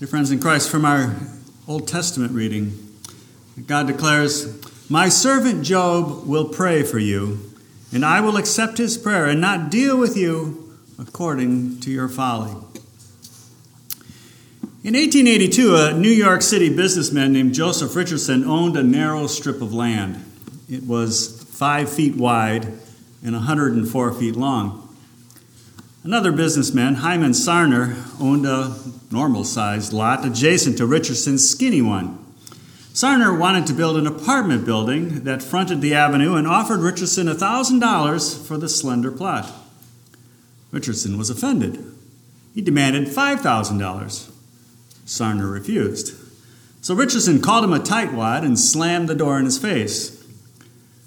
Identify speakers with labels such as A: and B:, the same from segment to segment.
A: Dear friends in Christ, from our Old Testament reading, God declares, My servant Job will pray for you, and I will accept his prayer and not deal with you according to your folly. In 1882, a New York City businessman named Joseph Richardson owned a narrow strip of land. It was five feet wide and 104 feet long. Another businessman, Hyman Sarner, owned a normal sized lot adjacent to Richardson's skinny one. Sarner wanted to build an apartment building that fronted the avenue and offered Richardson $1,000 for the slender plot. Richardson was offended. He demanded $5,000. Sarner refused. So Richardson called him a tightwad and slammed the door in his face.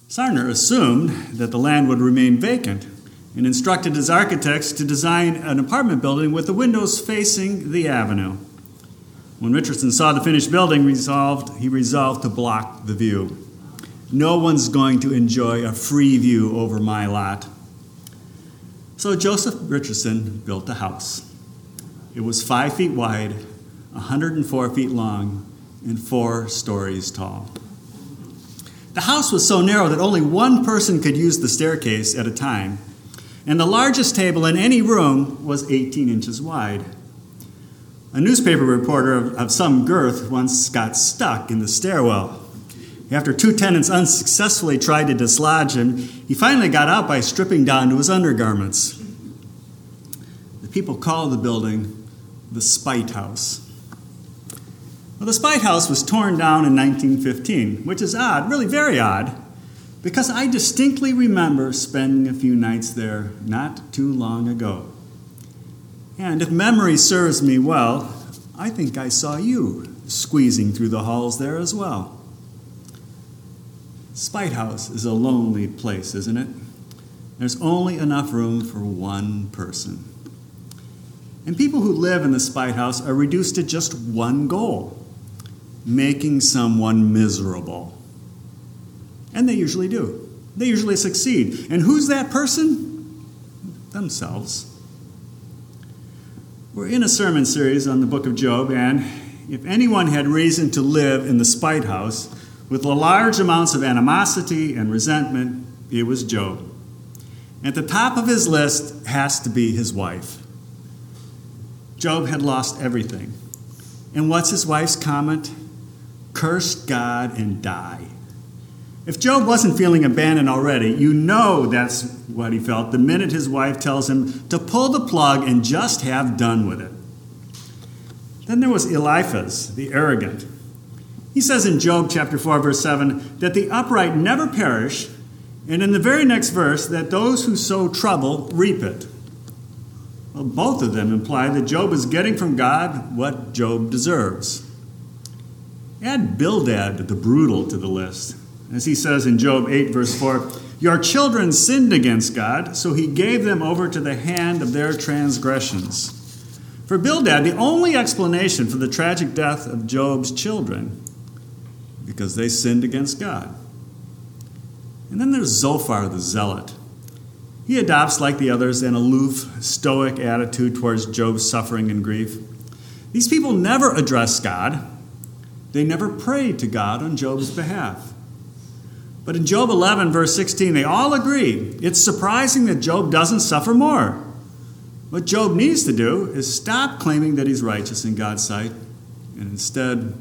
A: Sarner assumed that the land would remain vacant and instructed his architects to design an apartment building with the windows facing the avenue. When Richardson saw the finished building, resolved, he resolved to block the view. No one's going to enjoy a free view over my lot. So Joseph Richardson built a house. It was five feet wide, 104 feet long, and four stories tall. The house was so narrow that only one person could use the staircase at a time and the largest table in any room was 18 inches wide. A newspaper reporter of, of, some girth once got stuck in the stairwell. After two tenants unsuccessfully tried to dislodge him, he finally got out by stripping down to his undergarments. The people called the building the Spite House. Well, the Spite House was torn down in 1915, which is odd, really very odd, because I distinctly remember spending a few nights there not too long ago. And if memory serves me well, I think I saw you squeezing through the halls there as well. Spite House is a lonely place, isn't it? There's only enough room for one person. And people who live in the Spite House are reduced to just one goal making someone miserable. And they usually do. They usually succeed. And who's that person? Themselves. We're in a sermon series on the book of Job, and if anyone had reason to live in the spite house with large amounts of animosity and resentment, it was Job. At the top of his list has to be his wife. Job had lost everything. And what's his wife's comment? Curse God and die. If Job wasn't feeling abandoned already, you know that's what he felt the minute his wife tells him to pull the plug and just have done with it. Then there was Eliphaz, the arrogant. He says in Job chapter 4, verse 7, that the upright never perish, and in the very next verse, that those who sow trouble reap it. Well, both of them imply that Job is getting from God what Job deserves. Add Bildad, the brutal, to the list. As he says in Job 8, verse 4, Your children sinned against God, so he gave them over to the hand of their transgressions. For Bildad, the only explanation for the tragic death of Job's children, because they sinned against God. And then there's Zophar the zealot. He adopts, like the others, an aloof, stoic attitude towards Job's suffering and grief. These people never address God, they never pray to God on Job's behalf. But in Job 11, verse 16, they all agree it's surprising that Job doesn't suffer more. What Job needs to do is stop claiming that he's righteous in God's sight and instead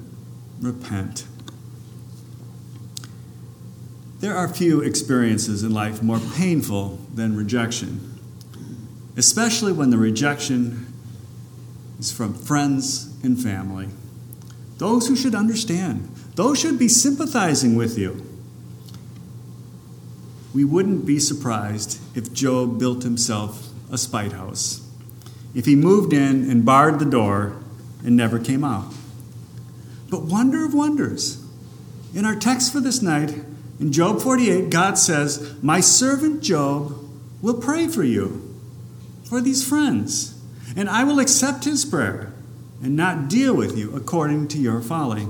A: repent. There are few experiences in life more painful than rejection, especially when the rejection is from friends and family. Those who should understand, those should be sympathizing with you we wouldn't be surprised if Job built himself a spite house, if he moved in and barred the door and never came out. But wonder of wonders, in our text for this night, in Job 48, God says, My servant Job will pray for you, for these friends, and I will accept his prayer and not deal with you according to your folly.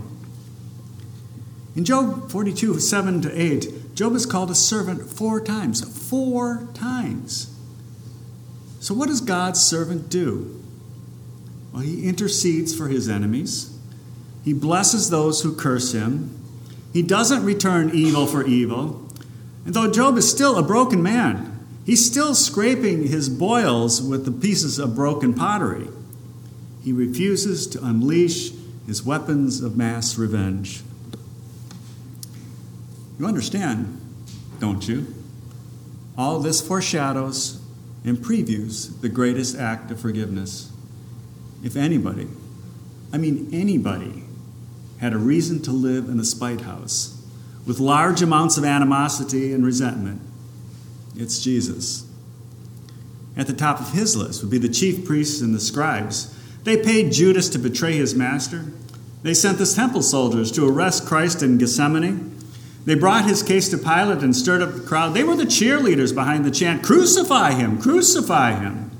A: In Job 42, 7 to 8, Job is called a servant four times. Four times. So, what does God's servant do? Well, he intercedes for his enemies. He blesses those who curse him. He doesn't return evil for evil. And though Job is still a broken man, he's still scraping his boils with the pieces of broken pottery. He refuses to unleash his weapons of mass revenge. You understand, don't you? All this foreshadows and previews the greatest act of forgiveness. If anybody, I mean anybody, had a reason to live in a spite house with large amounts of animosity and resentment, it's Jesus. At the top of his list would be the chief priests and the scribes. They paid Judas to betray his master. They sent the temple soldiers to arrest Christ in Gethsemane. They brought his case to Pilate and stirred up the crowd. They were the cheerleaders behind the chant, Crucify him! Crucify him!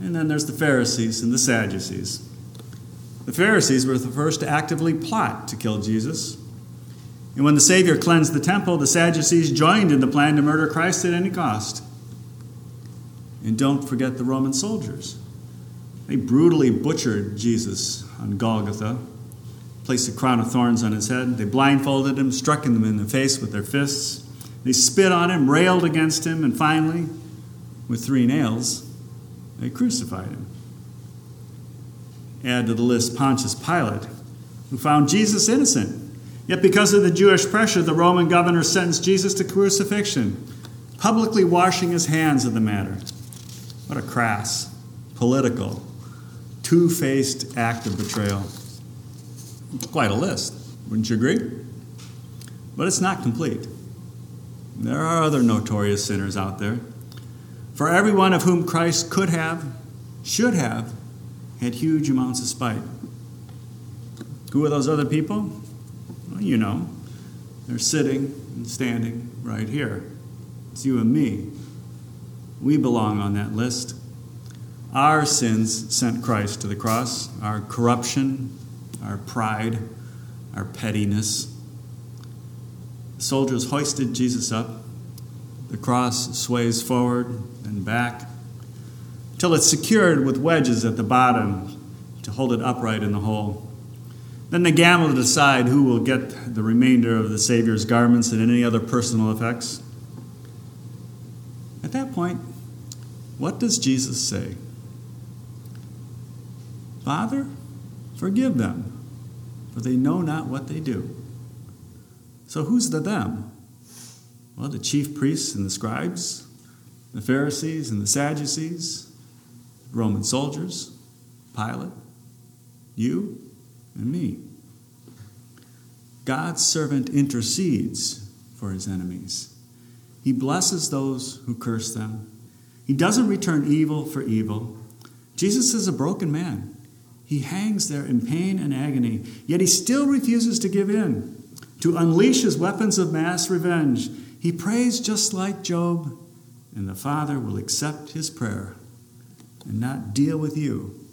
A: And then there's the Pharisees and the Sadducees. The Pharisees were the first to actively plot to kill Jesus. And when the Savior cleansed the temple, the Sadducees joined in the plan to murder Christ at any cost. And don't forget the Roman soldiers. They brutally butchered Jesus on Golgotha placed a crown of thorns on his head. They blindfolded him, struck him in the face with their fists. They spit on him, railed against him, and finally, with three nails, they crucified him. Add to the list Pontius Pilate, who found Jesus innocent. Yet, because of the Jewish pressure, the Roman governor sentenced Jesus to crucifixion, publicly washing his hands of the matter. What a crass, political, two faced act of betrayal. Quite a list, wouldn't you agree? But it's not complete. There are other notorious sinners out there. For every one of whom Christ could have, should have, had huge amounts of spite. Who are those other people? Well, you know. They're sitting and standing right here. It's you and me. We belong on that list. Our sins sent Christ to the cross, our corruption, our pride, our pettiness. The soldiers hoisted Jesus up. The cross sways forward and back till it's secured with wedges at the bottom to hold it upright in the hole. Then they gamble to decide who will get the remainder of the Savior's garments and any other personal effects. At that point, what does Jesus say? Father, forgive them, for they know not what they do. So who's the them? Well, the chief priests and the scribes, the Pharisees and the Sadducees, Roman soldiers, Pilate, you, and me. God's servant intercedes for his enemies. He blesses those who curse them. He doesn't return evil for evil. Jesus is a broken man. He hangs there in pain and agony, yet he still refuses to give in, to unleash his weapons of mass revenge. He prays just like Job, and the Father will accept his prayer and not deal with you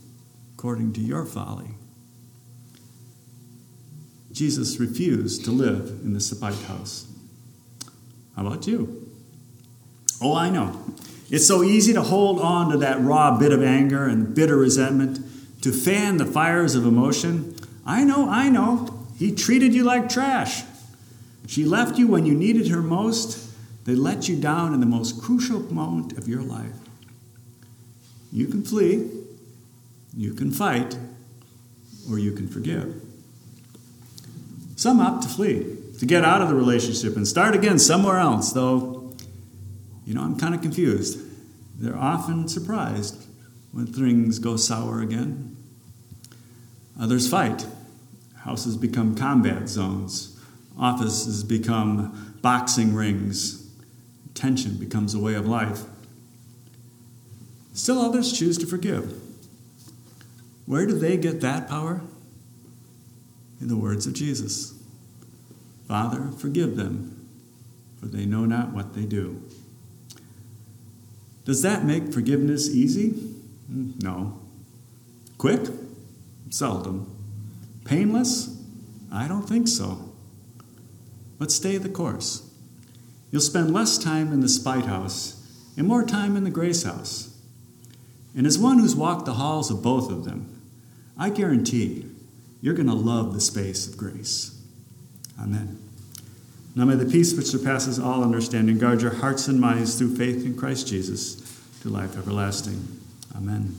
A: according to your folly. Jesus refused to live in the Spite house. How about you? Oh, I know. It's so easy to hold on to that raw bit of anger and bitter resentment to fan the fires of emotion. I know, I know. He treated you like trash. She left you when you needed her most. They let you down in the most crucial moment of your life. You can flee, you can fight, or you can forgive. Some opt to flee, to get out of the relationship and start again somewhere else, though, you know, I'm kind of confused. They're often surprised when things go sour again. Others fight. Houses become combat zones. Offices become boxing rings. Tension becomes a way of life. Still, others choose to forgive. Where do they get that power? In the words of Jesus Father, forgive them, for they know not what they do. Does that make forgiveness easy? Hmm, no. Quick? Seldom. Painless? I don't think so. But stay the course. You'll spend less time in the spite house and more time in the grace house. And as one who's walked the halls of both of them, I guarantee you're going to love the space of grace. Amen. Now may the peace which surpasses all understanding guard your hearts and minds through faith in Christ Jesus to life everlasting. Amen.